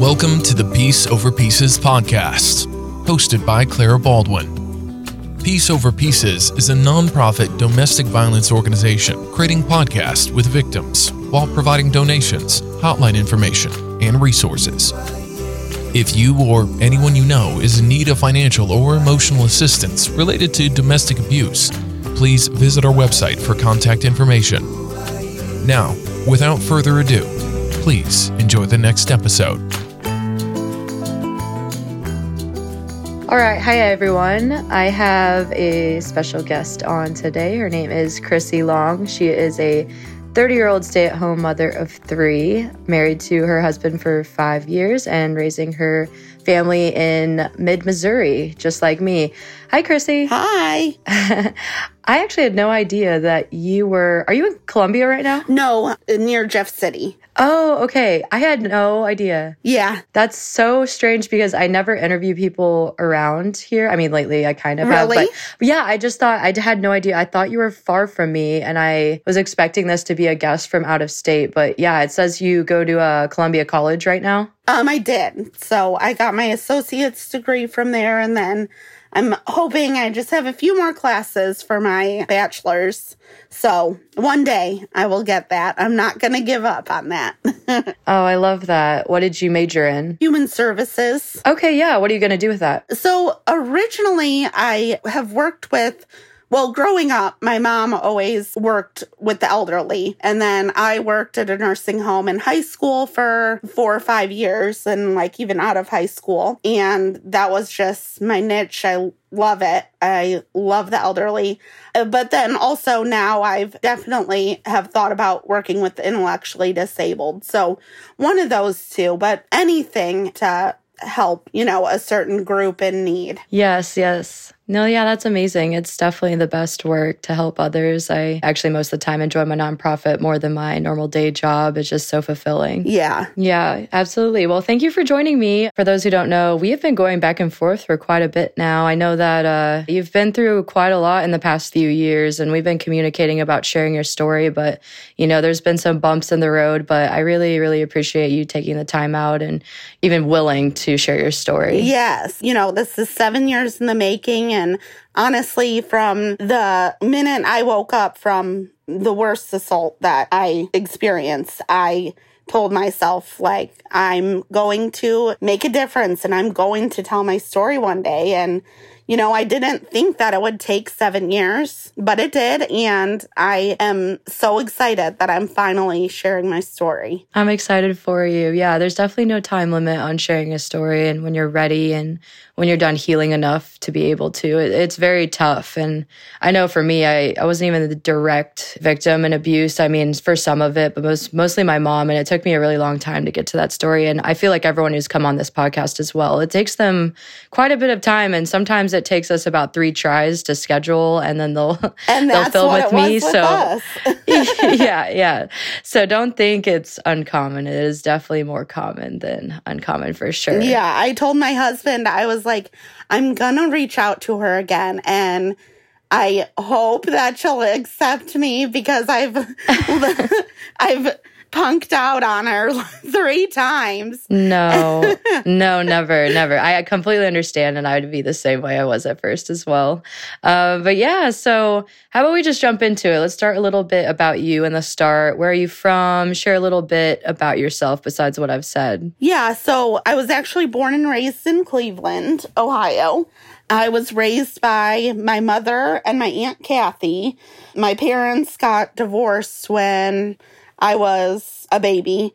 Welcome to the Peace Over Pieces podcast, hosted by Clara Baldwin. Peace Over Pieces is a nonprofit domestic violence organization creating podcasts with victims while providing donations, hotline information, and resources. If you or anyone you know is in need of financial or emotional assistance related to domestic abuse, please visit our website for contact information. Now, without further ado, please enjoy the next episode. All right. Hi, everyone. I have a special guest on today. Her name is Chrissy Long. She is a 30 year old stay at home mother of three, married to her husband for five years, and raising her family in mid Missouri, just like me. Hi, Chrissy. Hi. I actually had no idea that you were. Are you in Columbia right now? No, near Jeff City. Oh, okay. I had no idea. Yeah. That's so strange because I never interview people around here. I mean, lately I kind of really? have. But, but yeah, I just thought, I had no idea. I thought you were far from me and I was expecting this to be a guest from out of state. But yeah, it says you go to a Columbia College right now. Um, I did. So I got my associate's degree from there and then I'm hoping I just have a few more classes for my bachelor's. So one day I will get that. I'm not going to give up on that. oh, I love that. What did you major in? Human services. Okay, yeah. What are you going to do with that? So originally I have worked with well, growing up, my mom always worked with the elderly. And then I worked at a nursing home in high school for four or five years and like even out of high school. And that was just my niche. I love it. I love the elderly. Uh, but then also now I've definitely have thought about working with the intellectually disabled. So one of those two, but anything to help, you know, a certain group in need. Yes, yes. No, yeah, that's amazing. It's definitely the best work to help others. I actually most of the time enjoy my nonprofit more than my normal day job. It's just so fulfilling. Yeah. Yeah, absolutely. Well, thank you for joining me. For those who don't know, we have been going back and forth for quite a bit now. I know that uh, you've been through quite a lot in the past few years, and we've been communicating about sharing your story. But, you know, there's been some bumps in the road, but I really, really appreciate you taking the time out and even willing to share your story. Yes. You know, this is seven years in the making honestly, from the minute I woke up from the worst assault that I experienced, I told myself, like, I'm going to make a difference and I'm going to tell my story one day. And you know, I didn't think that it would take seven years, but it did. And I am so excited that I'm finally sharing my story. I'm excited for you. Yeah, there's definitely no time limit on sharing a story. And when you're ready and when you're done healing enough to be able to, it, it's very tough. And I know for me, I, I wasn't even the direct victim and abuse. I mean, for some of it, but most, mostly my mom. And it took me a really long time to get to that story. And I feel like everyone who's come on this podcast as well, it takes them quite a bit of time. And sometimes it takes us about three tries to schedule and then they'll and they'll film with me. With so yeah, yeah. So don't think it's uncommon. It is definitely more common than uncommon for sure. Yeah. I told my husband, I was like, I'm gonna reach out to her again and I hope that she'll accept me because I've I've punked out on her three times. No, no, never, never. I completely understand, and I would be the same way I was at first as well. Uh, but yeah, so how about we just jump into it? Let's start a little bit about you and the start. Where are you from? Share a little bit about yourself besides what I've said. Yeah, so I was actually born and raised in Cleveland, Ohio. I was raised by my mother and my Aunt Kathy. My parents got divorced when I was a baby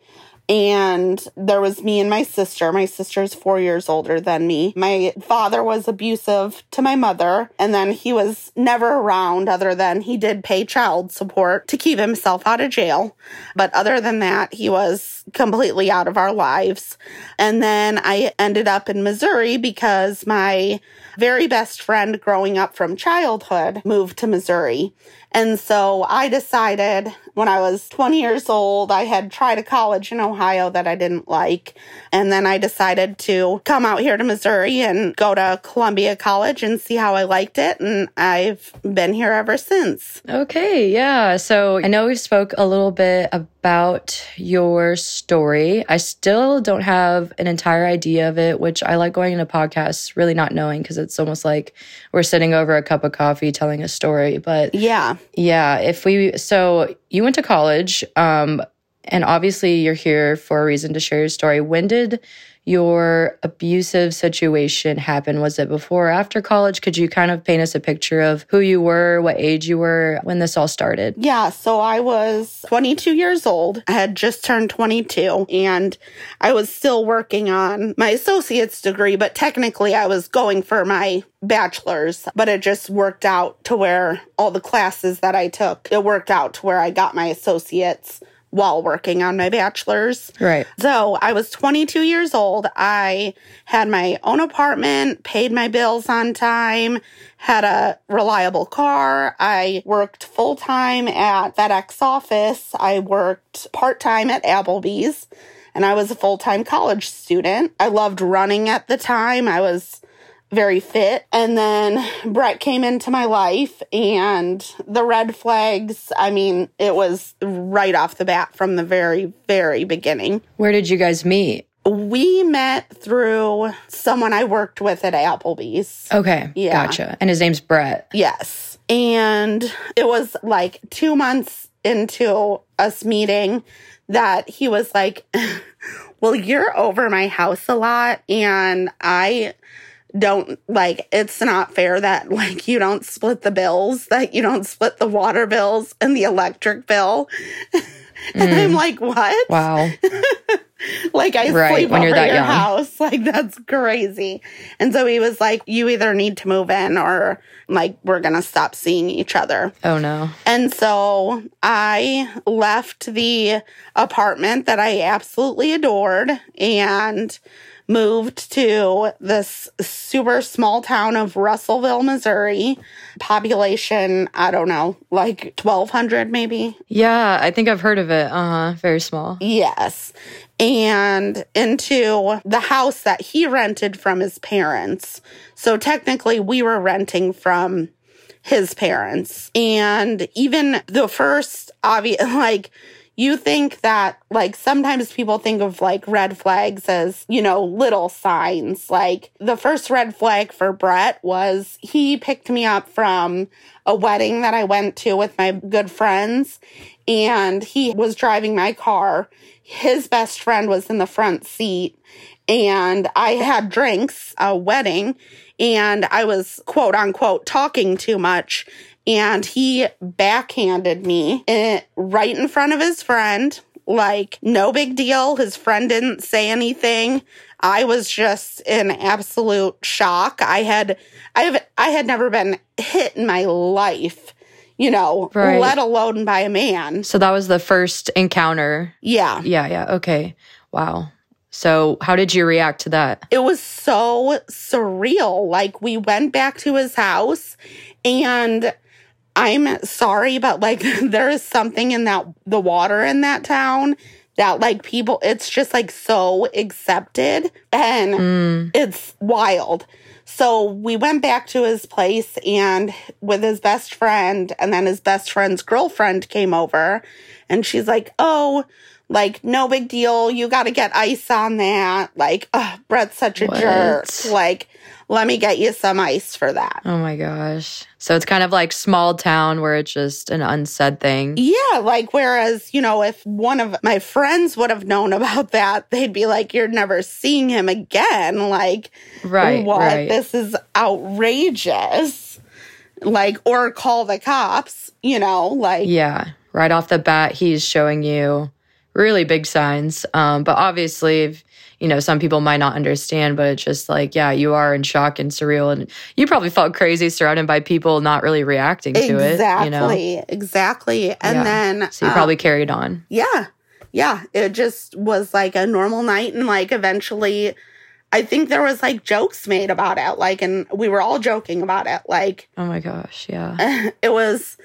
and there was me and my sister. My sister's four years older than me. My father was abusive to my mother, and then he was never around other than he did pay child support to keep himself out of jail. But other than that, he was completely out of our lives. And then I ended up in Missouri because my very best friend growing up from childhood moved to Missouri. And so I decided when I was 20 years old, I had tried a college in Ohio that I didn't like. And then I decided to come out here to Missouri and go to Columbia College and see how I liked it. And I've been here ever since. Okay. Yeah. So I know we spoke a little bit about your story. I still don't have an entire idea of it, which I like going into podcasts really not knowing because it's almost like we're sitting over a cup of coffee telling a story. But Yeah. yeah, if we so you went to college, um, and obviously you're here for a reason to share your story. When did your abusive situation happened? Was it before or after college? Could you kind of paint us a picture of who you were, what age you were when this all started? Yeah, so I was 22 years old. I had just turned 22 and I was still working on my associate's degree, but technically I was going for my bachelor's, but it just worked out to where all the classes that I took, it worked out to where I got my associate's while working on my bachelor's. Right. So I was 22 years old. I had my own apartment, paid my bills on time, had a reliable car. I worked full time at FedEx office. I worked part time at Applebee's and I was a full time college student. I loved running at the time. I was very fit. And then Brett came into my life and the red flags, I mean, it was right off the bat from the very, very beginning. Where did you guys meet? We met through someone I worked with at Applebee's. Okay. Yeah. Gotcha. And his name's Brett. Yes. And it was like two months into us meeting that he was like, Well, you're over my house a lot. And I don't like, it's not fair that like you don't split the bills, that you don't split the water bills and the electric bill. and I'm mm. like, What? Wow. like I Right, sleep when over you're that your young. house. Like that's crazy. And so he was like, "You either need to move in, or like we're gonna stop seeing each other." Oh no. And so I left the apartment that I absolutely adored and moved to this super small town of Russellville, Missouri. Population, I don't know, like 1200 maybe. Yeah, I think I've heard of it. Uh huh. Very small. Yes. And into the house that he rented from his parents. So technically, we were renting from his parents. And even the first obvious, like, you think that, like, sometimes people think of like red flags as, you know, little signs. Like, the first red flag for Brett was he picked me up from a wedding that I went to with my good friends, and he was driving my car. His best friend was in the front seat, and I had drinks, a wedding, and I was quote unquote talking too much. And he backhanded me right in front of his friend. Like, no big deal. His friend didn't say anything. I was just in absolute shock. I had, I have, I had never been hit in my life, you know, Right. let alone by a man. So that was the first encounter. Yeah. Yeah, yeah. Okay. Wow. So how did you react to that? it was so surreal. Like we went back to his house and I'm sorry, but like there is something in that the water in that town that like people it's just like so accepted and Mm, it's wild. So we went back to his place and with his best friend, and then his best friend's girlfriend came over and she's like, Oh, like, no big deal. You got to get ice on that. Like, Brett's such a What? jerk. Like, let me get you some ice for that. oh my gosh. So it's kind of like small town where it's just an unsaid thing. Yeah, like whereas, you know, if one of my friends would have known about that, they'd be like, You're never seeing him again. Like, Right. what? Right. This is outrageous. Like, or call the cops, you know, like, Yeah. Right off the bat, he's showing you really big signs. Um, but obviously, if, you know, some people might not understand, but it's just like, yeah, you are in shock and surreal. And you probably felt crazy surrounded by people not really reacting to exactly, it. You know? exactly. And Yeah. then, So you uh, probably carried on. yeah, yeah, it just was like a normal night. And like, eventually, I think there was like jokes made about it. Like, and we were all joking about it. Like, Oh my gosh. Yeah. it was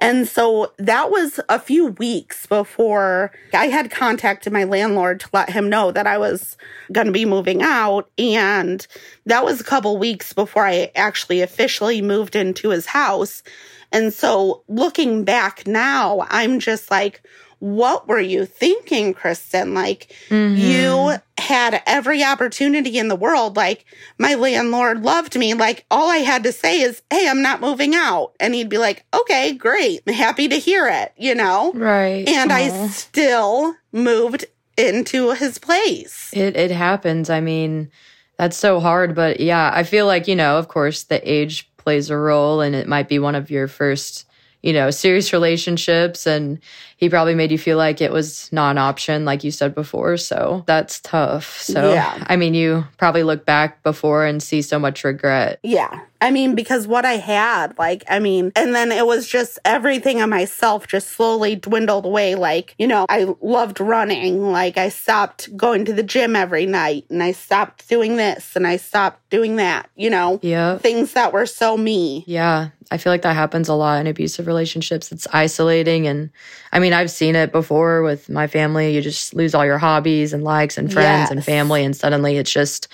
and so that was a few weeks before I had contacted my landlord to let him know that I was going to be moving out. And that was a couple weeks before I actually officially moved into his house. And so looking back now I'm just like what were you thinking, Kristen? Like, Mhm. you had every opportunity in the world. Like, my landlord loved me. Like, all I had to say is, Hey, I'm not moving out. And he'd be like, Okay, great. I'm happy to hear it, you know? Right. And I still moved into his place. It it happens. I mean, that's so hard, but yeah, I feel like, you know, of course, the age plays a role and it might be one of your first, you know, serious relationships and he probably made you feel like it was not an option like you said before, so that's tough. So, Yeah. I mean, you probably look back before and see so much regret. Yeah. I mean, because what I had, like, I mean, and then it was just everything of myself just slowly dwindled away. Like, you know, I loved running. Like, I stopped going to the gym every night and I stopped doing this and I stopped doing that, you know, Yeah. things that were so me. Yeah, I feel like that happens a lot in abusive relationships. It's isolating. And I mean, I've seen it before with my family. You just lose all your hobbies and likes and friends and family. And suddenly it's just,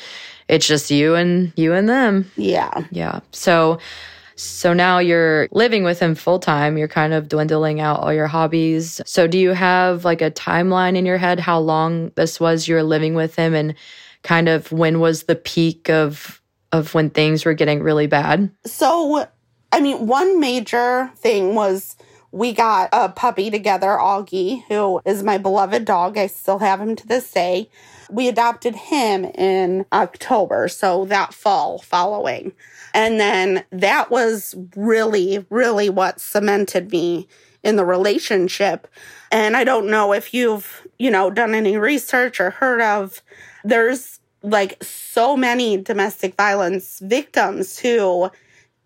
it's just you and you and them. Yeah. Yeah. So, so now you're living with him full time. You're kind of dwindling out all your hobbies. So, do you have like a timeline in your head how long this was you were living with him and kind of when was the peak of of when things were getting really bad? So, I mean, one major thing was we got a puppy together, Augie, who is my beloved dog. I still have him to this day. We adopted him in October, so that fall following. And then that was really, really what cemented me in the relationship. And I don't know if you've, you know, done any research or heard of, there's like so many domestic violence victims who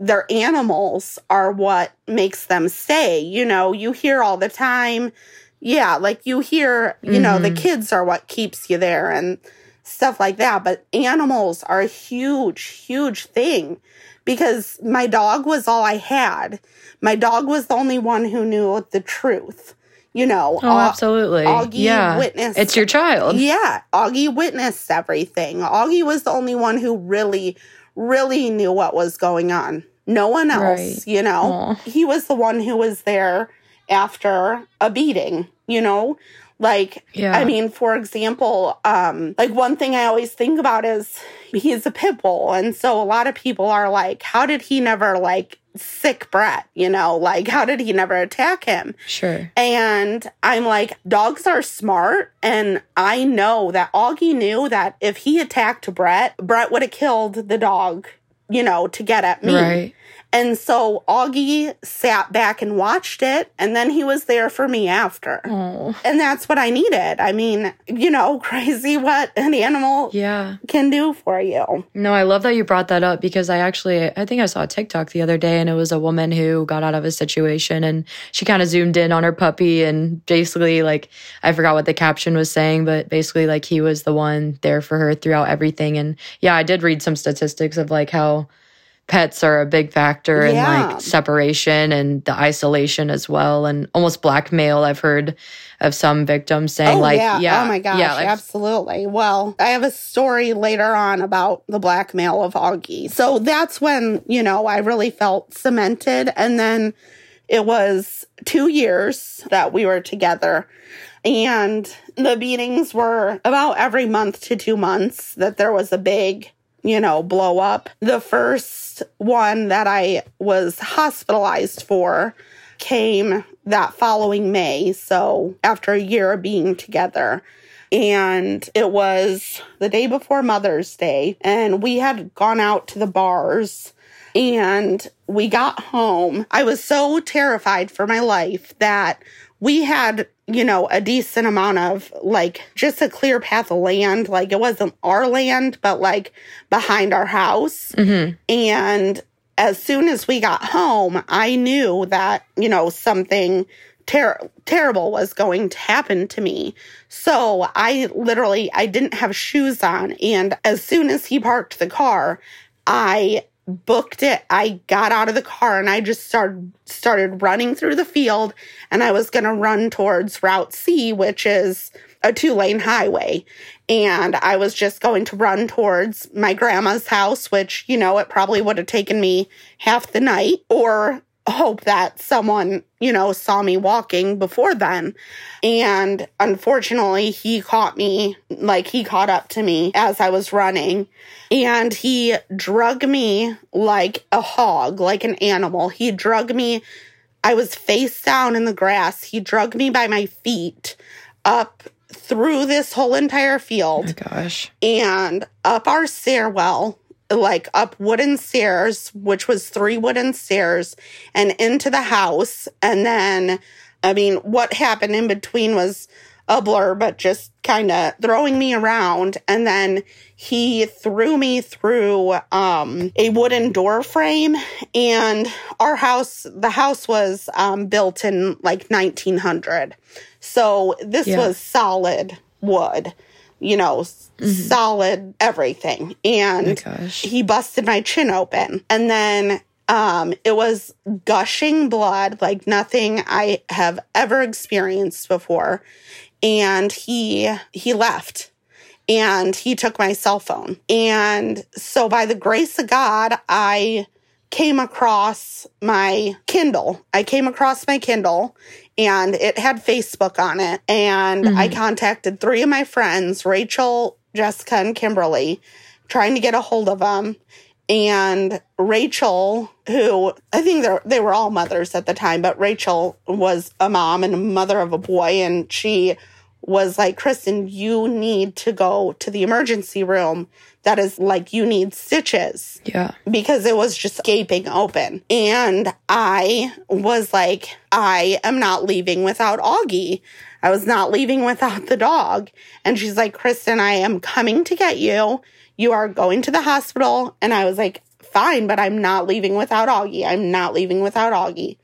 their animals are what makes them stay. You know, you hear all the time, yeah, like you hear, you know, the Mhm. kids are what keeps you there and stuff like that. But animals are a huge, huge thing because my dog was all I had. My dog was the only one who knew the truth. You know, Oh, Au- absolutely. Augie yeah. witnessed It's your child. yeah, Augie witnessed everything. Augie was the only one who really, really knew what was going on. No one else, Right. you know. Aw. He was the one who was there after a beating, you know? Like, Yeah. I mean, for example, um, like one thing I always think about is he's a pit bull. And so a lot of people are like, how did he never like sic Brett? You know, like, how did he never attack him? Sure. And I'm like, dogs are smart. And I know that Augie knew that if he attacked Brett, Brett would have killed the dog, you know, to get at me. Right. And so Augie sat back and watched it. And then he was there for me after. Oh. And that's what I needed. I mean, you know, crazy what an animal Yeah. can do for you. No, I love that you brought that up because I actually I think I saw a TikTok the other day and it was a woman who got out of a situation and she kind of zoomed in on her puppy and basically like I forgot what the caption was saying, but basically like he was the one there for her throughout everything. And yeah, I did read some statistics of like how pets are a big factor in like separation and the isolation as well and almost blackmail i've heard of some victims saying oh, like yeah. Oh, yeah Oh my gosh. yeah like, absolutely. Well, I have a story later on about the blackmail of Augie. So that's when, you know, I really felt cemented. And then it was two years that we were together. And the beatings were about every month to two months that there was a big, you know, blow up. The first one that I was hospitalized for came that following May. So after a year of being together. And it was the day before Mother's Day. And we had gone out to the bars and we got home. I was so terrified for my life that we had, you know, a decent amount of like just a clear path of land. Like it wasn't our land, but like behind our house. mhm. And as soon as we got home, I knew that, you know, something ter- terrible was going to happen to me. So I literally I didn't have shoes on and as soon as he parked the car, I booked it. I got out of the car and I just started started running through the field and I was going to run towards Route C, which is a two-lane highway. And I was just going to run towards my grandma's house, which, you know, it probably would have taken me half the night or hope that someone, you know, saw me walking before then. And unfortunately, he caught me, like, he caught up to me as I was running. And he drug me like a hog, like an animal. He drug me. I was face down in the grass. He drug me by my feet up through this whole entire field. Oh gosh. And up our stairwell, like up wooden stairs, which was three wooden stairs, and into the house. And then, I mean, what happened in between was a blur, but just kind of throwing me around. And then he threw me through um, a wooden door frame. And our house, the house was um, built in like 1900. So this Yeah. was solid wood, you know, s- solid everything. And Oh he busted my chin open. And then um, it was gushing blood like nothing I have ever experienced before. And he he left and he took my cell phone. And so by the grace of God, I came across my Kindle. I came across my Kindle and it had Facebook on it. And I mm-hmm. contacted three of my friends, Rachel, Jessica, and Kimberly, trying to get a hold of them. And Rachel, who I think they they were all mothers at the time, but Rachel was a mom and a mother of a boy, and she was like, Kristen, you need to go to the emergency room. That is like, you need stitches Yeah. because it was just gaping open. And I was like, I am not leaving without Augie. I was not leaving without the dog. And she's like, Kristen, I am coming to get you. You are going to the hospital. And I was like, fine, but I'm not leaving without Augie. I'm not leaving without Augie.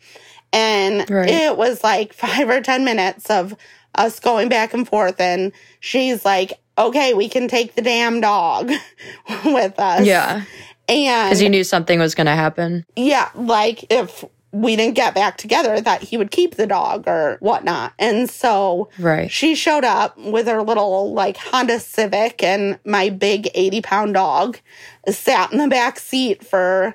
And Right. it was like five or 10 minutes of us going back and forth. And she's like, okay, we can take the damn dog with us. Yeah. And Because you knew something was going to happen. yeah, like if we didn't get back together, that he would keep the dog or whatnot. And so Right. she showed up with her little like Honda Civic and my big 80 pound dog sat in the back seat for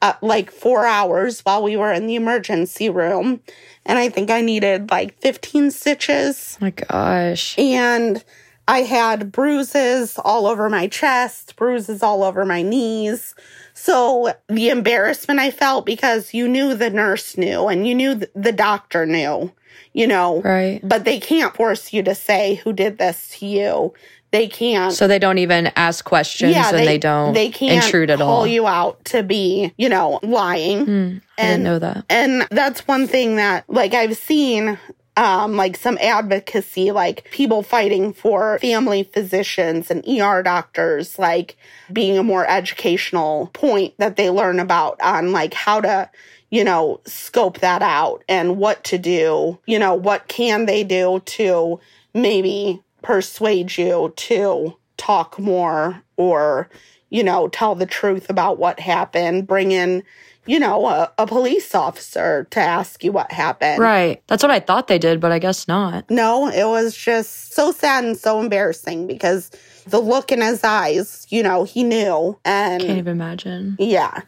uh, like four hours while we were in the emergency room. And I think I needed like 15 stitches Oh my gosh. and I had bruises all over my chest, bruises all over my knees. So the embarrassment I felt because you knew the nurse knew and you knew the doctor knew, you know, Right. but they can't force you to say who did this to you. They can't. So they don't even ask questions and they, don't They can't intrude at pull all. you out to be, you know, lying. Hmm, I didn't know that. And that's one thing that like I've seen um like some advocacy like people fighting for family physicians and ER doctors like being a more educational point that they learn about on like how to you know scope that out and what to do you know what can they do to maybe persuade you to talk more or you know tell the truth about what happened bring in you know, a, a police officer to ask you what happened. Right. That's what I thought they did, but I guess not. No, it was just so sad and so embarrassing because the look in his eyes, you know, he knew. And Can't even imagine. yeah.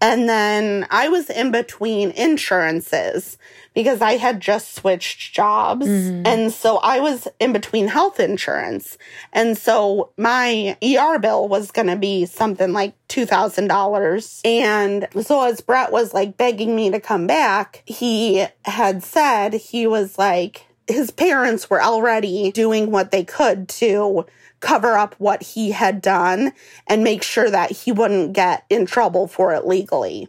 And then I was in between insurances because I had just switched jobs. And so I was in between health insurance. And so my ER bill was going to be something like $2,000. And so as Brett was like begging me to come back, he had said, he was like, his parents were already doing what they could to cover up what he had done and make sure that he wouldn't get in trouble for it legally.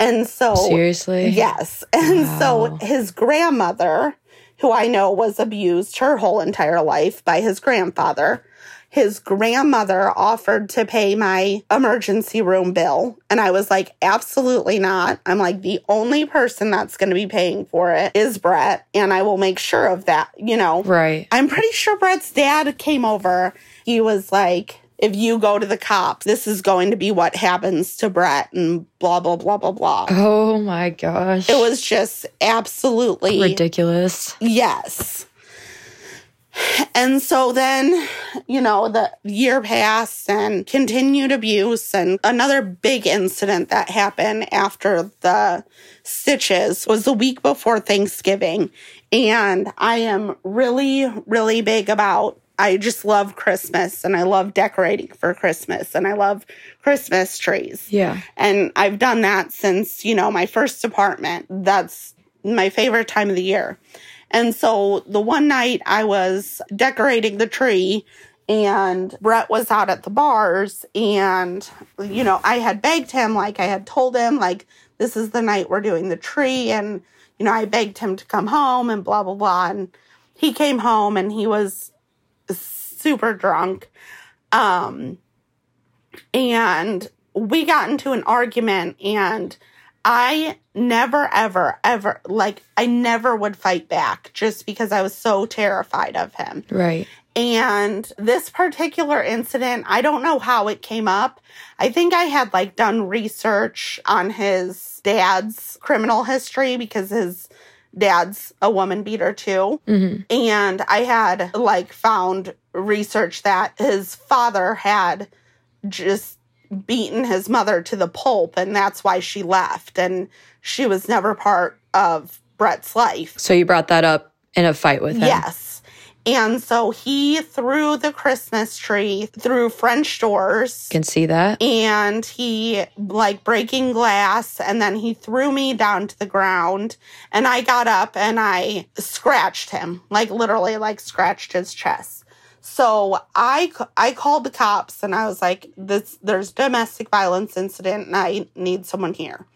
And so, Seriously? yes. And Wow. so his grandmother, who I know was abused her whole entire life by his grandfather, his grandmother offered to pay my emergency room bill. And I was like, absolutely not. I'm like, the only person that's going to be paying for it is Brett. And I will make sure of that, you know. Right. I'm pretty sure Brett's dad came over. He was like, if you go to the cops, this is going to be what happens to Brett and blah, blah, blah, blah, blah. Oh my gosh. It was just absolutely ridiculous. Yes. And so then, you know, the year passed and continued abuse. And another big incident that happened after the stitches was the week before Thanksgiving. And I am really, really big about I just love Christmas and I love decorating for Christmas and I love Christmas trees. Yeah. And I've done that since, you know, my first apartment. That's my favorite time of the year. And so the one night I was decorating the tree and Brett was out at the bars and you know, I had begged him like I had told him like this is the night we're doing the tree and you know, I begged him to come home and blah blah blah and he came home and he was super drunk. Um, and we got into an argument and I never, ever, ever, like, I never would fight back just because I was so terrified of him. Right. And this particular incident, I don't know how it came up. I think I had like done research on his dad's criminal history because his dad's a woman beater too. Mm-hmm. And I had like found research that his father had just beaten his mother to the pulp and that's why she left and she was never part of Brett's life. So you brought that up in a fight with him. Yes. And so he threw the Christmas tree through French doors. Can see that. And he like breaking glass and then he threw me down to the ground and I got up and I scratched him, like literally like scratched his chest. So I I called the cops and I was like this there's domestic violence incident and I need someone here.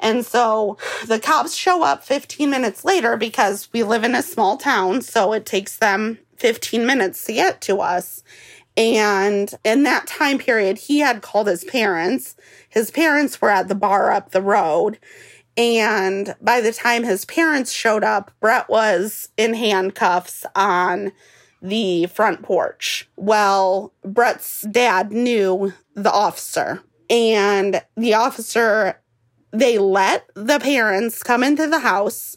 And so the cops show up 15 minutes later because we live in a small town. So it takes them 15 minutes to get to us. And in that time period, he had called his parents. His parents were at the bar up the road. And by the time his parents showed up, Brett was in handcuffs on the front porch. Well, Brett's dad knew the officer, and the officer they let the parents come into the house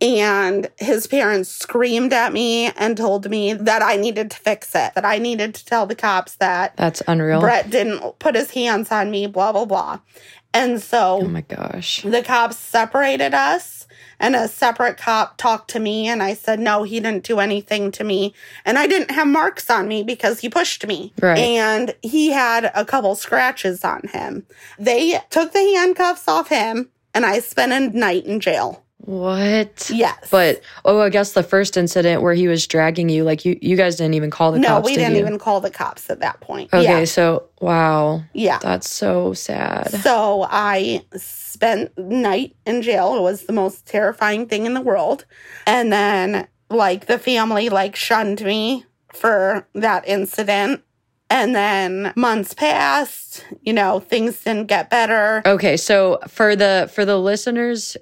and his parents screamed at me and told me that I needed to fix it, that I needed to tell the cops that That's unreal. Brett didn't put his hands on me, blah, blah, blah. And so oh my gosh. the cops separated us and a separate cop talked to me and I said, no, he didn't do anything to me. And I didn't have marks on me because he pushed me. Right. And he had a couple scratches on him. They took the handcuffs off him and I spent a night in jail. What? Yes. But oh, I guess the first incident where he was dragging you, like you, you guys didn't even call the no, cops. we did didn't you? even call the cops at that point. Okay, Yeah. so wow, Yeah. that's so sad. So I spent night in jail. It was the most terrifying thing in the world. And then like the family like shunned me for that incident. And then months passed, you know, things didn't get better. Okay, so for the for the listeners,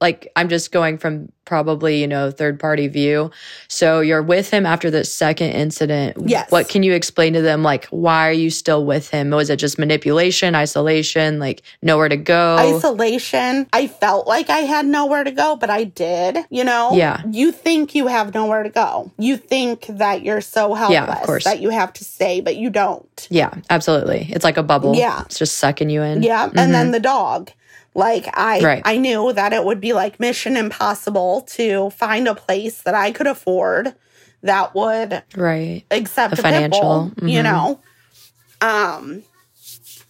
like I'm just going from probably you know third party view. So you're with him after the second incident. Yes. What can you explain to them? Like, why are you still with him? Was it just manipulation, isolation, like nowhere to go? Isolation. I felt like I had nowhere to go, but I did, you know? Yeah. You think you have nowhere to go. You think that you're so helpless Yeah, of course. that you have to stay, but you don't. yeah, absolutely. It's like a bubble. Yeah. it's just sucking you in. Yeah, and mm-hmm. then the dog. Like I Right. I knew that it would be like mission impossible to find a place that I could afford that would right. accept The a pit bull, financial, you mhm. know. Um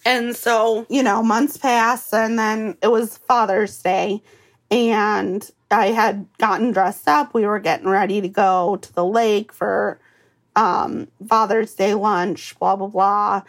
and so, you know, months passed and then it was Father's Day and I had gotten dressed up. We were getting ready to go to the lake for um Father's Day lunch, blah blah blah.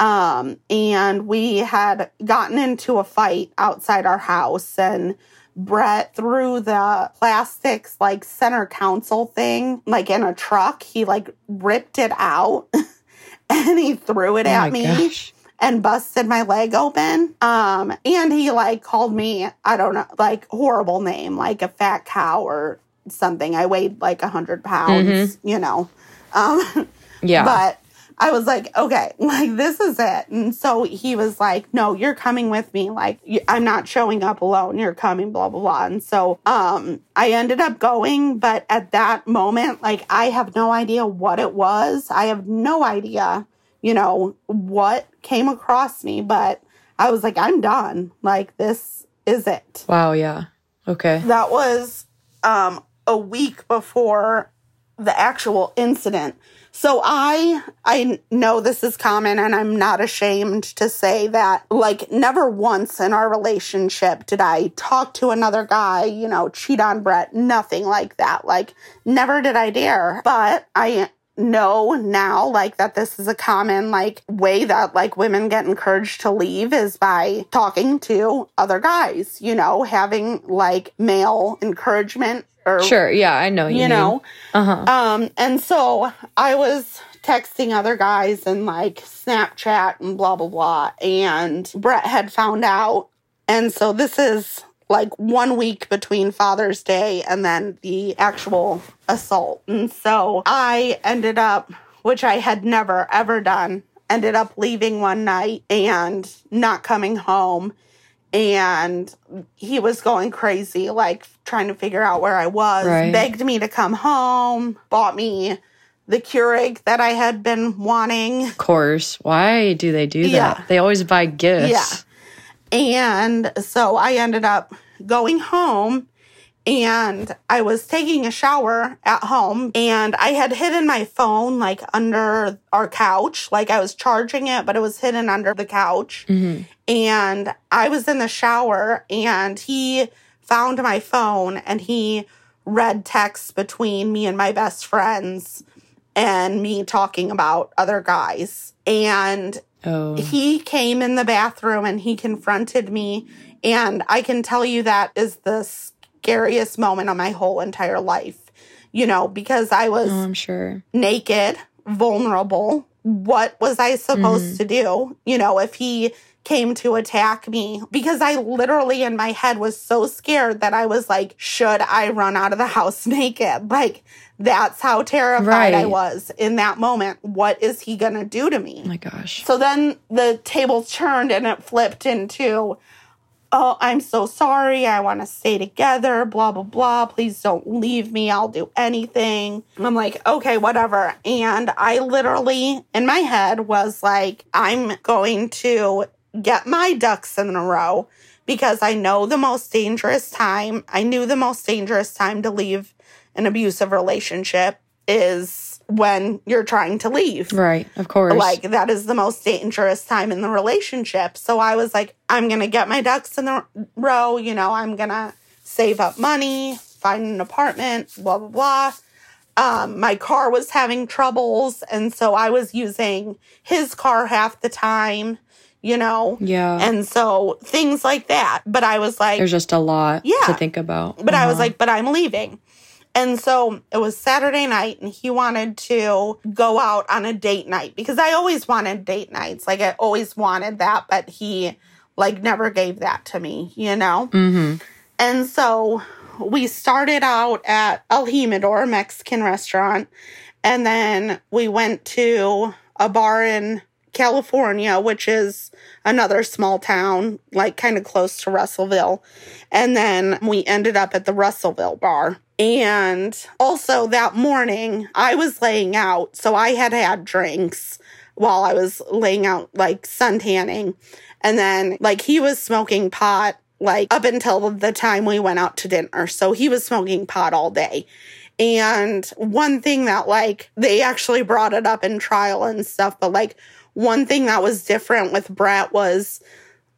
Um and we had gotten into a fight outside our house and Brett threw the plastics like center console thing like in a truck. He like ripped it out and he threw it Oh at me gosh. and busted my leg open. Um, and he like called me, I don't know, like horrible name, like a fat cow or something. I weighed like a hundred pounds, you know. Um, Yeah. but I was like, okay, like this is it. And so he was like, no, you're coming with me. Like, I'm not showing up alone. You're coming, blah, blah, blah. And so um, I ended up going. But at that moment, like, I have no idea what it was. I have no idea, you know, what came across me. But I was like, I'm done. Like, this is it. Wow. Yeah. Okay. That was um, a week before the actual incident. So I I know this is common and I'm not ashamed to say that like never once in our relationship did I talk to another guy, you know, cheat on Brett, nothing like that. Like never did I dare. But I know now like that this is a common like way that like women get encouraged to leave is by talking to other guys, you know, having like male encouragement or Sure, yeah, I know you, you know. Uh-huh. Um, and so I was texting other guys and like Snapchat and blah, blah, blah. And Brett had found out. And so this is like one week between Father's Day and then the actual assault. And so I ended up, which I had never ever done, ended up leaving one night and not coming home and he was going crazy, like trying to figure out where I was, Right. begged me to come home, bought me the Keurig that I had been wanting. Of course. Why do they do that? They always buy gifts. Yeah. And so I ended up going home and I was taking a shower at home and I had hidden my phone like under our couch. Like I was charging it, but it was hidden under the couch. Mm-hmm. And I was in the shower and he found my phone and he read texts between me and my best friends and me talking about other guys. And Oh. he came in the bathroom and he confronted me. And I can tell you that is the scariest moment of my whole entire life, you know, because I was Oh, I'm sure. naked, vulnerable. What was I supposed mm-hmm. to do? You know, if he came to attack me, because I literally in my head was so scared that I was like, should I run out of the house naked? Like, that's how terrified I was in that moment. What is he going to do to me? Oh my gosh. So then the table turned and it flipped into, oh, I'm so sorry. I want to stay together, blah, blah, blah. Please don't leave me. I'll do anything. I'm like, okay, whatever. And I literally, in my head, was like, I'm going to get my ducks in a row because I know the most dangerous time. I knew the most dangerous time to leave an abusive relationship is when you're trying to leave. Right. Of course. Like that is the most dangerous time in the relationship. So I was like, I'm gonna get my ducks in the row. You know, I'm gonna save up money, find an apartment, blah blah blah. Um, my car was having troubles, and so I was using his car half the time. You know, yeah. and so things like that. But I was like, There's just a lot Yeah. to think about. but I was Uh-huh. like, but I'm leaving. And so it was Saturday night, and he wanted to go out on a date night because I always wanted date nights. Like, I always wanted that, but he, like, never gave that to me, you know? Mhm. And so we started out at El Jimador Mexican restaurant, and then we went to a bar in California, which is another small town, like kind of close to Russellville. And then we ended up at the Russellville bar. And also that morning, I was laying out. So I had had drinks while I was laying out, like sun tanning. And then, like, he was smoking pot, like, up until the time we went out to dinner. So he was smoking pot all day. And one thing that, like, they actually brought it up in trial and stuff, but like, one thing that was different with Brett was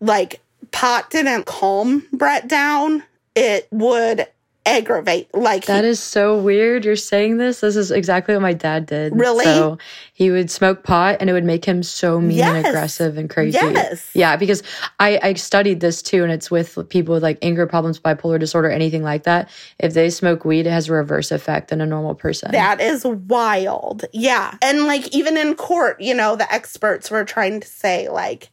like, pot didn't calm Brett down, it would aggravate. Like, That is so weird. You're saying this. This is exactly what my dad did. Really? So he would smoke pot and it would make him so mean and aggressive and crazy. Yes. Yeah, because I, I studied this too, and it's with people with like anger problems, bipolar disorder, anything like that. If they smoke weed, it has a reverse effect than a normal person. That is wild. Yeah. And like even in court, you know, the experts were trying to say like,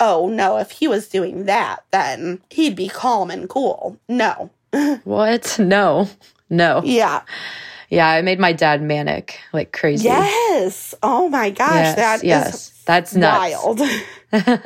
"Oh, no, if he was doing that, then he'd be calm and cool." No. what? No. No. Yeah. Yeah, I made my dad manic, like crazy. Yes. Oh my gosh, Yes, that is yes. That's nuts. wild.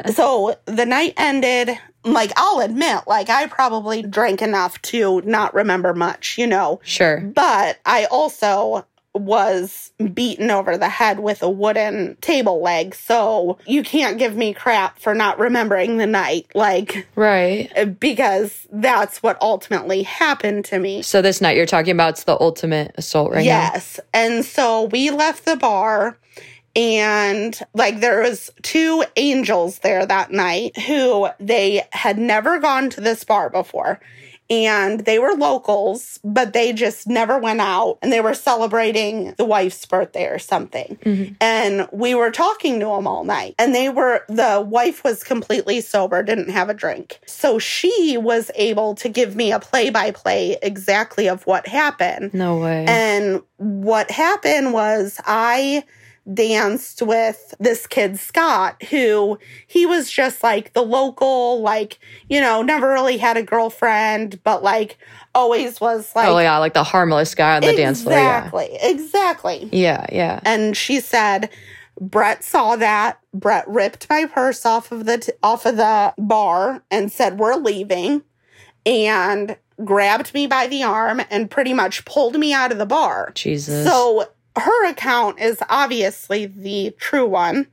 so the night ended. Like I'll admit, like I probably drank enough to not remember much, you know. Sure. But I also was beaten over the head with a wooden table leg. So you can't give me crap for not remembering the night. Like, Right. because that's what ultimately happened to me. So this night you're talking about it's the ultimate assault right now. yes. And so we left the bar and like there was two angels there that night who they had never gone to this bar before and they were locals but they just never went out and they were celebrating the wife's birthday or something. Mm-hmm. And we were talking to them all night and they were the wife was completely sober didn't have a drink. So she was able to give me a play by play exactly of what happened. No way. and what happened was I danced with this kid, Scott, who he was just like the local, like, you know, never really had a girlfriend, but like always was like. oh yeah, like the harmless guy on the dance floor. Yeah. Exactly. Exactly. Yeah, yeah. And she said, Brett saw that. Brett ripped my purse off of the t- off of the bar and said, "We're leaving," and grabbed me by the arm and pretty much pulled me out of the bar. Jesus. So her account is obviously the true one.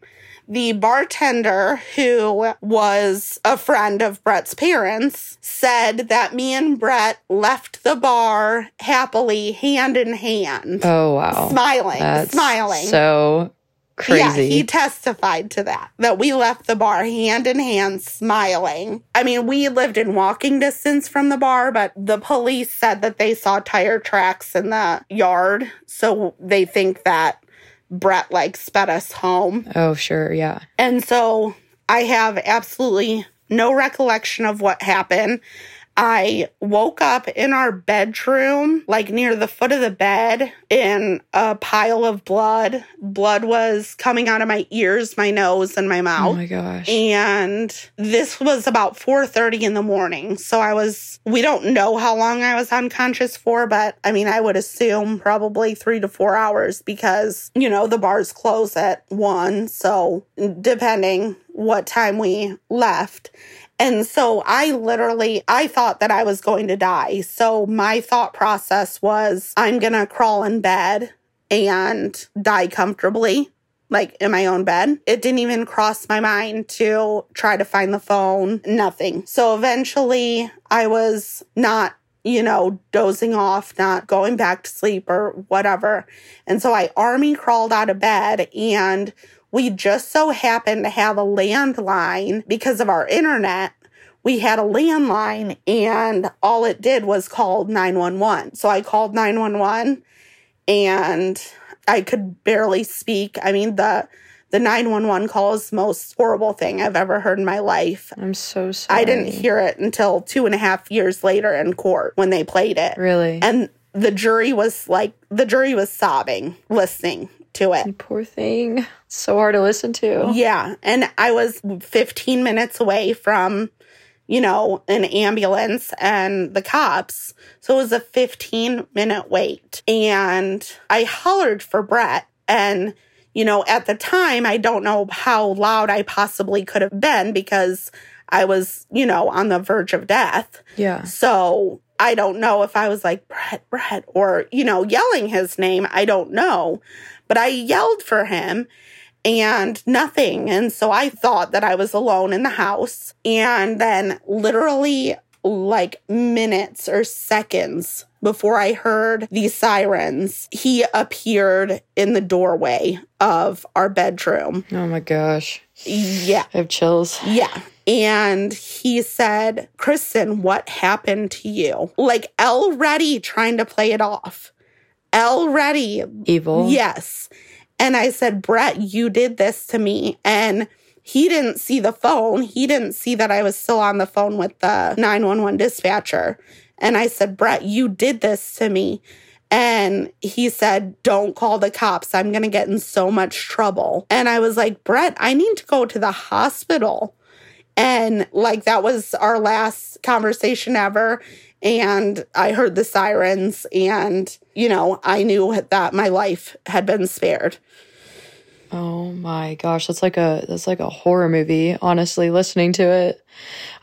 The bartender, who was a friend of Brett's parents, said that me and Brett left the bar happily, hand in hand, oh wow. smiling, That's smiling. So Yeah, he testified to that, that we left the bar hand in hand smiling. I mean, we lived in walking distance from the bar, but the police said that they saw tire tracks in the yard. So they think that Brett like sped us home. oh sure, yeah. And so I have absolutely no recollection of what happened. I woke up in our bedroom, like near the foot of the bed, in a pile of blood. Blood was coming out of my ears, my nose, and my oh mouth. Oh my gosh. And this was about 4:30 in the morning. So I was we don't know how long I was unconscious for, but I mean I would assume probably 3 to 4 hours because, you know, the bars close at 1, so depending what time we left. And so I literally I thought that I was going to die. So my thought process was I'm going to crawl in bed and die comfortably like in my own bed. It didn't even cross my mind to try to find the phone, nothing. So eventually I was not, you know, dozing off, not going back to sleep or whatever. And so I army crawled out of bed and we just so happened to have a landline because of our internet. We had a landline and all it did was call 911. So I called 911 and I could barely speak. I mean, the the 911 call is the most horrible thing I've ever heard in my life. I'm so sorry. I didn't hear it until two and a half years later in court when they played it. really. And the jury was like, the jury was sobbing listening to it. Poor thing. So hard to listen to. Yeah. And I was 15 minutes away from, you know, an ambulance and the cops. So it was a 15 minute wait. And I hollered for Brett. And, you know, at the time, I don't know how loud I possibly could have been because I was, you know, on the verge of death. Yeah. So I don't know if I was like, Brett, Brett, or, you know, yelling his name. I don't know. But I yelled for him and nothing. And so I thought that I was alone in the house. And then, literally, like minutes or seconds before I heard these sirens, he appeared in the doorway of our bedroom. Oh my gosh. Yeah. I have chills. Yeah. And he said, Kristen, what happened to you? Like already trying to play it off. Already. Evil. Yes. And I said, Brett, you did this to me. And he didn't see the phone. He didn't see that I was still on the phone with the 911 dispatcher. And I said, Brett, you did this to me. And he said, Don't call the cops. I'm going to get in so much trouble. And I was like, Brett, I need to go to the hospital. And like that was our last conversation ever. And I heard the sirens, and, you know, I knew that my life had been spared. Oh my gosh, that's like a that's like a horror movie, honestly, listening to it.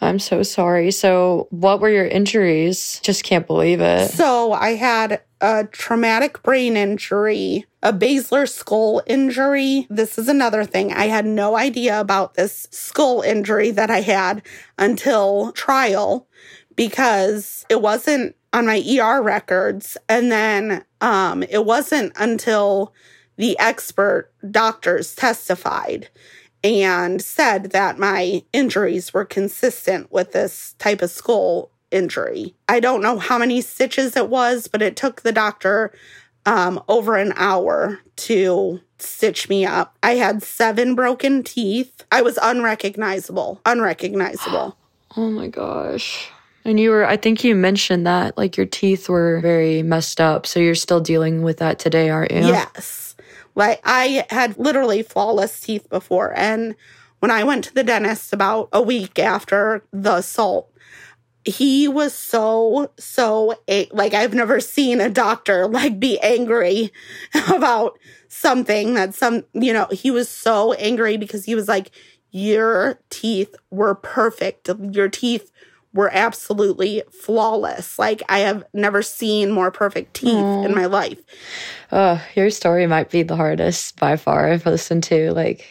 I'm so sorry. So, what were your injuries? Just can't believe it. So, I had a traumatic brain injury, a basilar skull injury. This is another thing. I had no idea about this skull injury that I had until trial because it wasn't on my ER records and then um it wasn't until the expert doctors testified and said that my injuries were consistent with this type of skull injury. I don't know how many stitches it was, but it took the doctor um, over an hour to stitch me up. I had seven broken teeth. I was unrecognizable, unrecognizable. oh my gosh. And you were, I think you mentioned that like your teeth were very messed up. So you're still dealing with that today, aren't you? Yes. Like I had literally flawless teeth before. And when I went to the dentist about a week after the assault, he was so so like I've never seen a doctor like be angry about something that some you know he was so angry because he was like your teeth were perfect your teeth were absolutely flawless. Like I have never seen more perfect teeth Aww. in my life. Oh, your story might be the hardest by far I've listened to. Like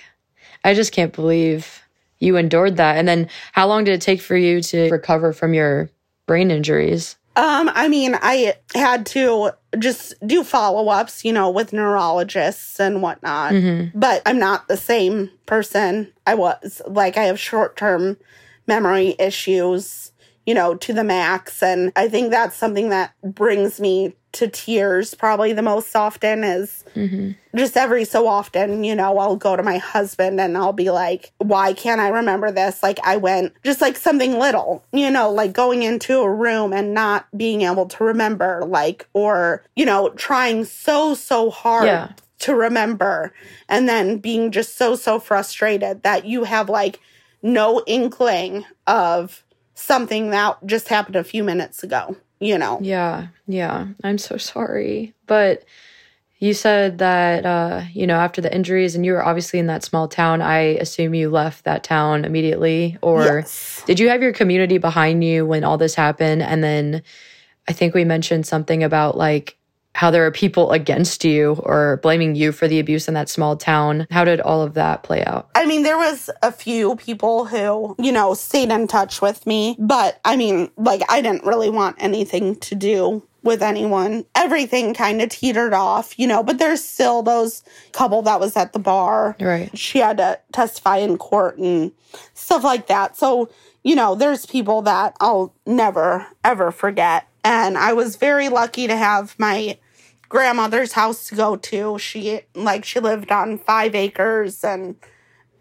I just can't believe you endured that. And then how long did it take for you to recover from your brain injuries? Um, I mean, I had to just do follow ups, you know, with neurologists and whatnot. Mm-hmm. But I'm not the same person I was. Like, I have short term memory issues you know, to the max. And I think that's something that brings me to tears probably the most often is mm-hmm. just every so often, you know, I'll go to my husband and I'll be like, why can't I remember this? Like I went just like something little, you know, like going into a room and not being able to remember, like, or, you know, trying so, so hard. Yeah. To remember, and then being just so, so frustrated that you have like no inkling of something that just happened a few minutes ago, you know? Yeah, yeah. I'm so sorry. But you said that, uh, you know, after the injuries, and you were obviously in that small town, I assume you left that town immediately. Or yes. did you have your community behind you when all this happened? And then I think we mentioned something about like, how there are people against you or blaming you for the abuse in that small town. How did all of that play out? I mean, there was a few people who, you know, stayed in touch with me, but I mean, like I didn't really want anything to do with anyone. Everything kind of teetered off, you know, but there's still those couple that was at the bar. Right. She had to testify in court and stuff like that. So, you know, there's people that I'll never ever forget and I was very lucky to have my grandmother's house to go to. She like she lived on five acres and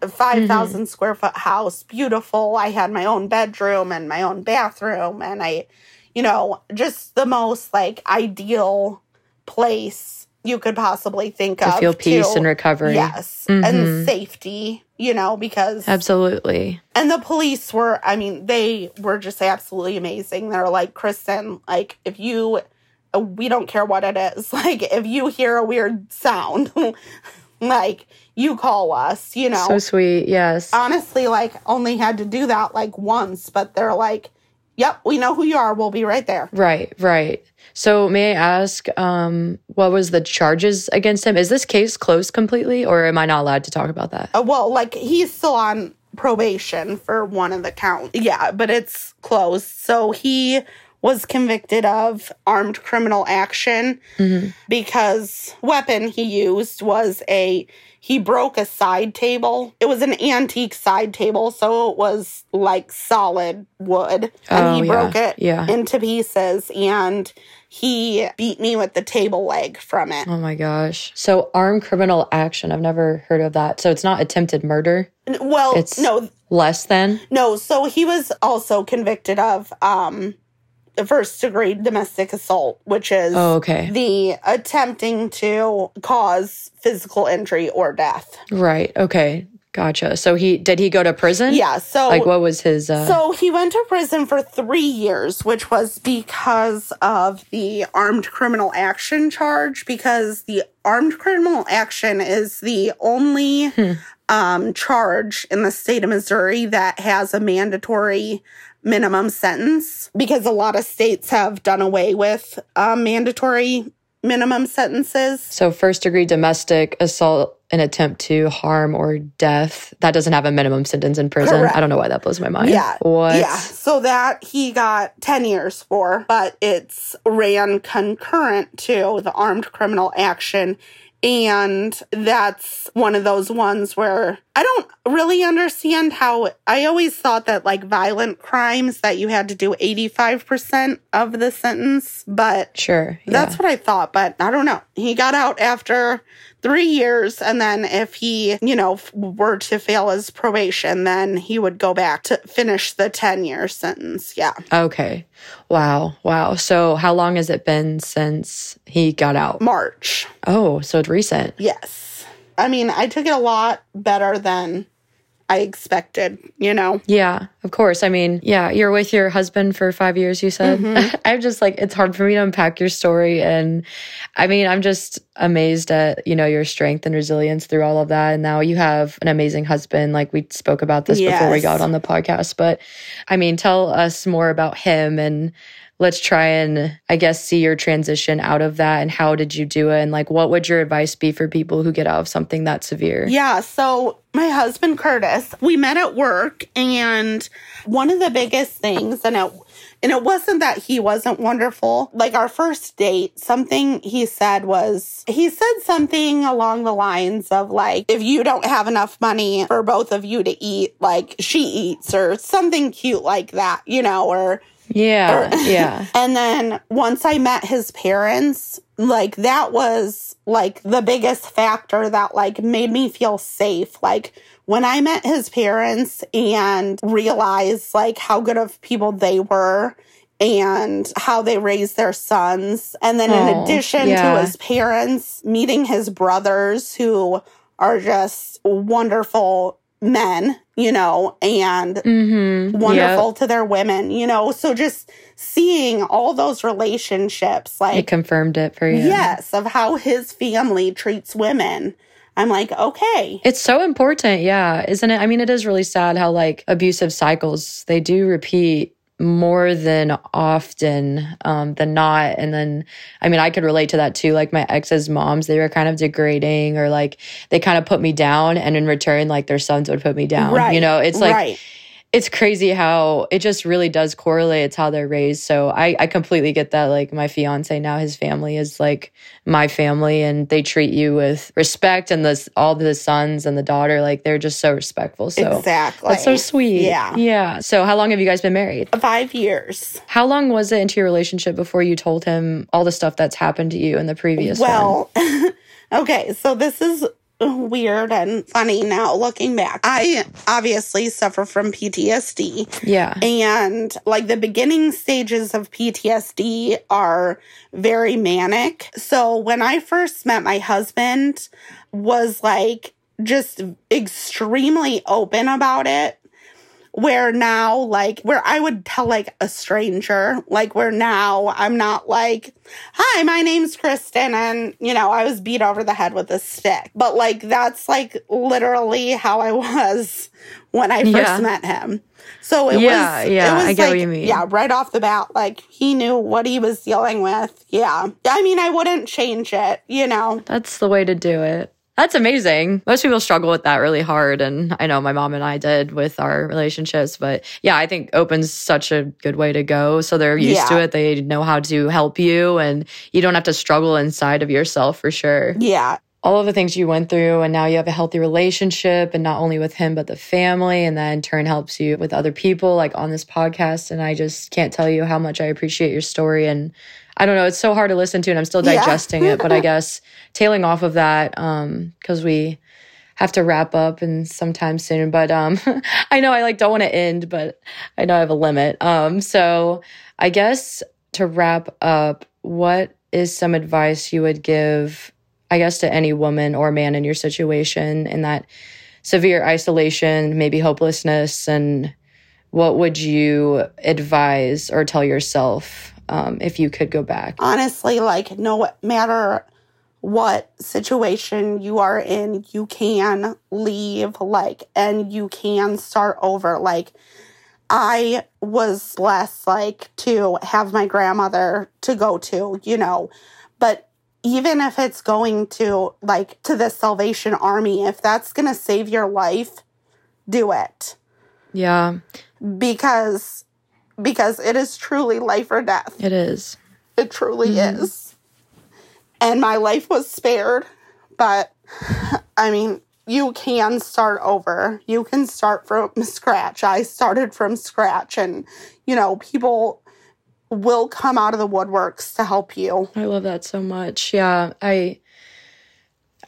a 5,000 mm-hmm. square foot house, beautiful. I had my own bedroom and my own bathroom and I you know, just the most like ideal place you could possibly think to of. Feel peace and recovery. Yes. Mm-hmm. And safety, you know, because Absolutely. And the police were, I mean, they were just absolutely amazing. They're like, Kristen, like, if you, we don't care what it is. Like, if you hear a weird sound, like, you call us, you know. So sweet. Yes. Honestly, like, only had to do that like once, but they're like, yep, we know who you are. We'll be right there. Right, right. So may I ask, um, what was the charges against him? Is this case closed completely, or am I not allowed to talk about that? Uh, well, like he's still on probation for one of the counts. Yeah, but it's closed. So he was convicted of armed criminal action mm-hmm. because weapon he used was a he broke a side table. It was an antique side table, so it was like solid wood. And oh, he broke yeah. it yeah. into pieces and he beat me with the table leg from it. Oh my gosh. So armed criminal action. I've never heard of that. So it's not attempted murder? Well, it's no. Less than? No, so he was also convicted of um first degree domestic assault, which is oh, okay. the attempting to cause physical injury or death. Right. Okay. Gotcha. So he did he go to prison? Yeah. So Like what was his uh So he went to prison for three years, which was because of the armed criminal action charge, because the armed criminal action is the only Hmm. um, charge in the state of Missouri that has a mandatory minimum sentence, because a lot of states have done away with um, mandatory minimum sentences. so first degree domestic assault an attempt to harm or death that doesn't have a minimum sentence in prison. Correct. I don't know why that blows my mind. Yeah. What? Yeah. So that he got 10 years for, but it's ran concurrent to the armed criminal action. And that's one of those ones where I don't really understand how I always thought that like violent crimes that you had to do 85% of the sentence, but Sure. Yeah. that's what I thought, but I don't know. He got out after three years, and then if he, you know, f- were to fail his probation, then he would go back to finish the 10 year sentence. Yeah. Okay. Wow. Wow. So how long has it been since he got out? March. Oh, so it's recent. Yes. I mean, I took it a lot better than I expected, you know? Yeah, of course. I mean, yeah, you're with your husband for five years, you said. Mm-hmm. I'm just like, it's hard for me to unpack your story. And I mean, I'm just amazed at, you know, your strength and resilience through all of that. And now you have an amazing husband. Like we spoke about this before we got on the podcast. But I mean, tell us more about him and let's try and, I guess, see your transition out of that and how did you do it? And like, what would your advice be for people who get out of something that severe? Yeah, so my husband Curtis, we met at work and one of the biggest things and it and it wasn't that he wasn't wonderful. Like our first date, something he said was he said something along the lines of like if you don't have enough money for both of you to eat, like she eats or something cute like that, you know, or Yeah. Yeah. and then once I met his parents, like that was like the biggest factor that like made me feel safe. Like when I met his parents and realized like how good of people they were and how they raised their sons. And then in Oh, addition yeah. to his parents, meeting his brothers who are just wonderful men, you know, and Mm-hmm. wonderful to their women, you know. So just seeing all those relationships, It like, confirmed it for you. yes, of how his family treats women. I'm like, okay. It's so important, yeah, isn't it? I mean, it is really sad how like abusive cycles they do repeat more than often um, than not. And then, I mean, I could relate to that too. Like my ex's moms, they were kind of degrading or like they kind of put me down, and in return, like their sons would put me down. Right. You know, it's like right. It's crazy how it just really does correlate. It's how they're raised. So I, I completely get that. Like my fiance now, his family is like my family, and they treat you with respect. And the all the sons and the daughter, like they're just so respectful. So exactly. that's so sweet. Yeah. yeah. So how long have you guys been married? Five years. How long was it into your relationship before you told him all the stuff that's happened to you in the previous one? Well, okay, so this is weird and funny now looking back. I obviously suffer from PTSD. Yeah. And like the beginning stages of PTSD are very manic. So when I first met my husband was like just extremely open about it. Where now, like, where I would tell like a stranger, like, where now I'm not like, hi, my name's Kristen, and you know, I was beat over the head with a stick. But like, that's like literally how I was when I first Yeah. met him. So it Yeah, was, yeah, it was I get what you mean. Yeah, right off the bat, like he knew what he was dealing with. Yeah. I mean, I wouldn't change it, you know? That's the way to do it. That's amazing. Most people struggle with that really hard. And I know my mom and I did with our relationships. But yeah, I think open's such a good way to go. So they're used to it. They know how to help you and you don't have to struggle inside of yourself for sure. Yeah. All of the things you went through, and now you have a healthy relationship, and not only with him, but the family. And that in turn helps you with other people, like on this podcast. And I just can't tell you how much I appreciate your story. And I don't know, it's so hard to listen to, and I'm still Yeah. digesting it. But I guess tailing off of that, um, because we have to wrap up and sometime soon. But um, I know I like don't want to end, but I know I have a limit. Um, so I guess to wrap up, what is some advice you would give? I guess to any woman or man in your situation, in that severe isolation, maybe hopelessness, and what would you advise or tell yourself um, if you could go back? Honestly, like no matter what situation you are in, you can leave, like, and you can start over. Like, I was blessed, like, to have my grandmother to go to, you know, but even if it's going to, like, to the Salvation Army, if that's going to save your life, do it. Yeah. Because, because it is truly life or death. It is. It truly mm-hmm. is and my life was spared. But I mean, you can start over. You can start from scratch. I started from scratch, and you know, people will come out of the woodworks to help you. I love that so much. Yeah, I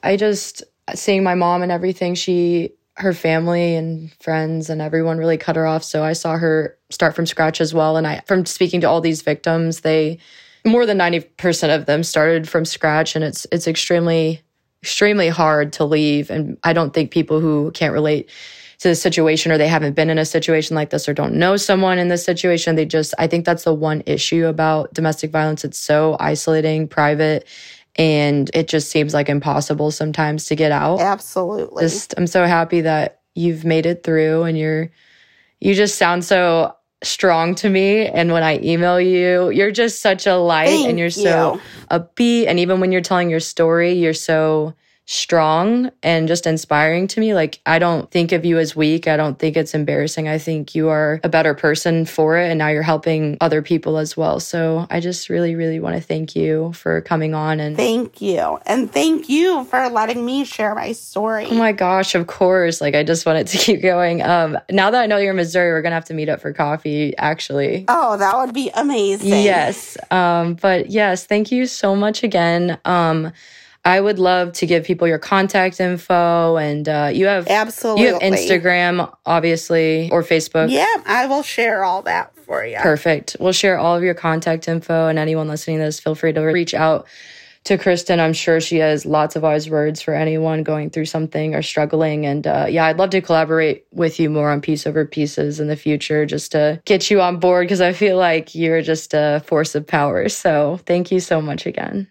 I just seeing my mom and everything, she her family and friends and everyone really cut her off, so I saw her start from scratch as well. And I from speaking to all these victims, they more than 90% of them started from scratch. And it's it's extremely extremely hard to leave. And I don't think people who can't relate to the situation or they haven't been in a situation like this or don't know someone in this situation they just I think that's the one issue about domestic violence. It's so isolating private and it just seems like impossible sometimes to get out. Absolutely. Just I'm so happy that you've made it through and you're you just sound so strong to me. And when I email you, you're just such a light Thank and you're so upbeat. And even when you're telling your story, you're so strong and just inspiring to me. Like, I don't think of you as weak. I don't think it's embarrassing. I think you are a better person for it. And now you're helping other people as well. So I just really, really want to thank you for coming on and thank you. And thank you for letting me share my story. Oh my gosh, of course. Like, I just wanted to keep going. Um, now that I know you're in Missouri, we're going to have to meet up for coffee, actually. Oh, that would be amazing. Yes. Um, but yes, thank you so much again. Um, I would love to give people your contact info and uh, you have absolutely you have Instagram obviously or Facebook. Yeah, I will share all that for you. Perfect. We'll share all of your contact info and anyone listening to this, feel free to reach out to Kristen. I'm sure she has lots of wise words for anyone going through something or struggling. And uh, yeah, I'd love to collaborate with you more on Piece Over Pieces in the future just to get you on board because I feel like you're just a force of power. So thank you so much again.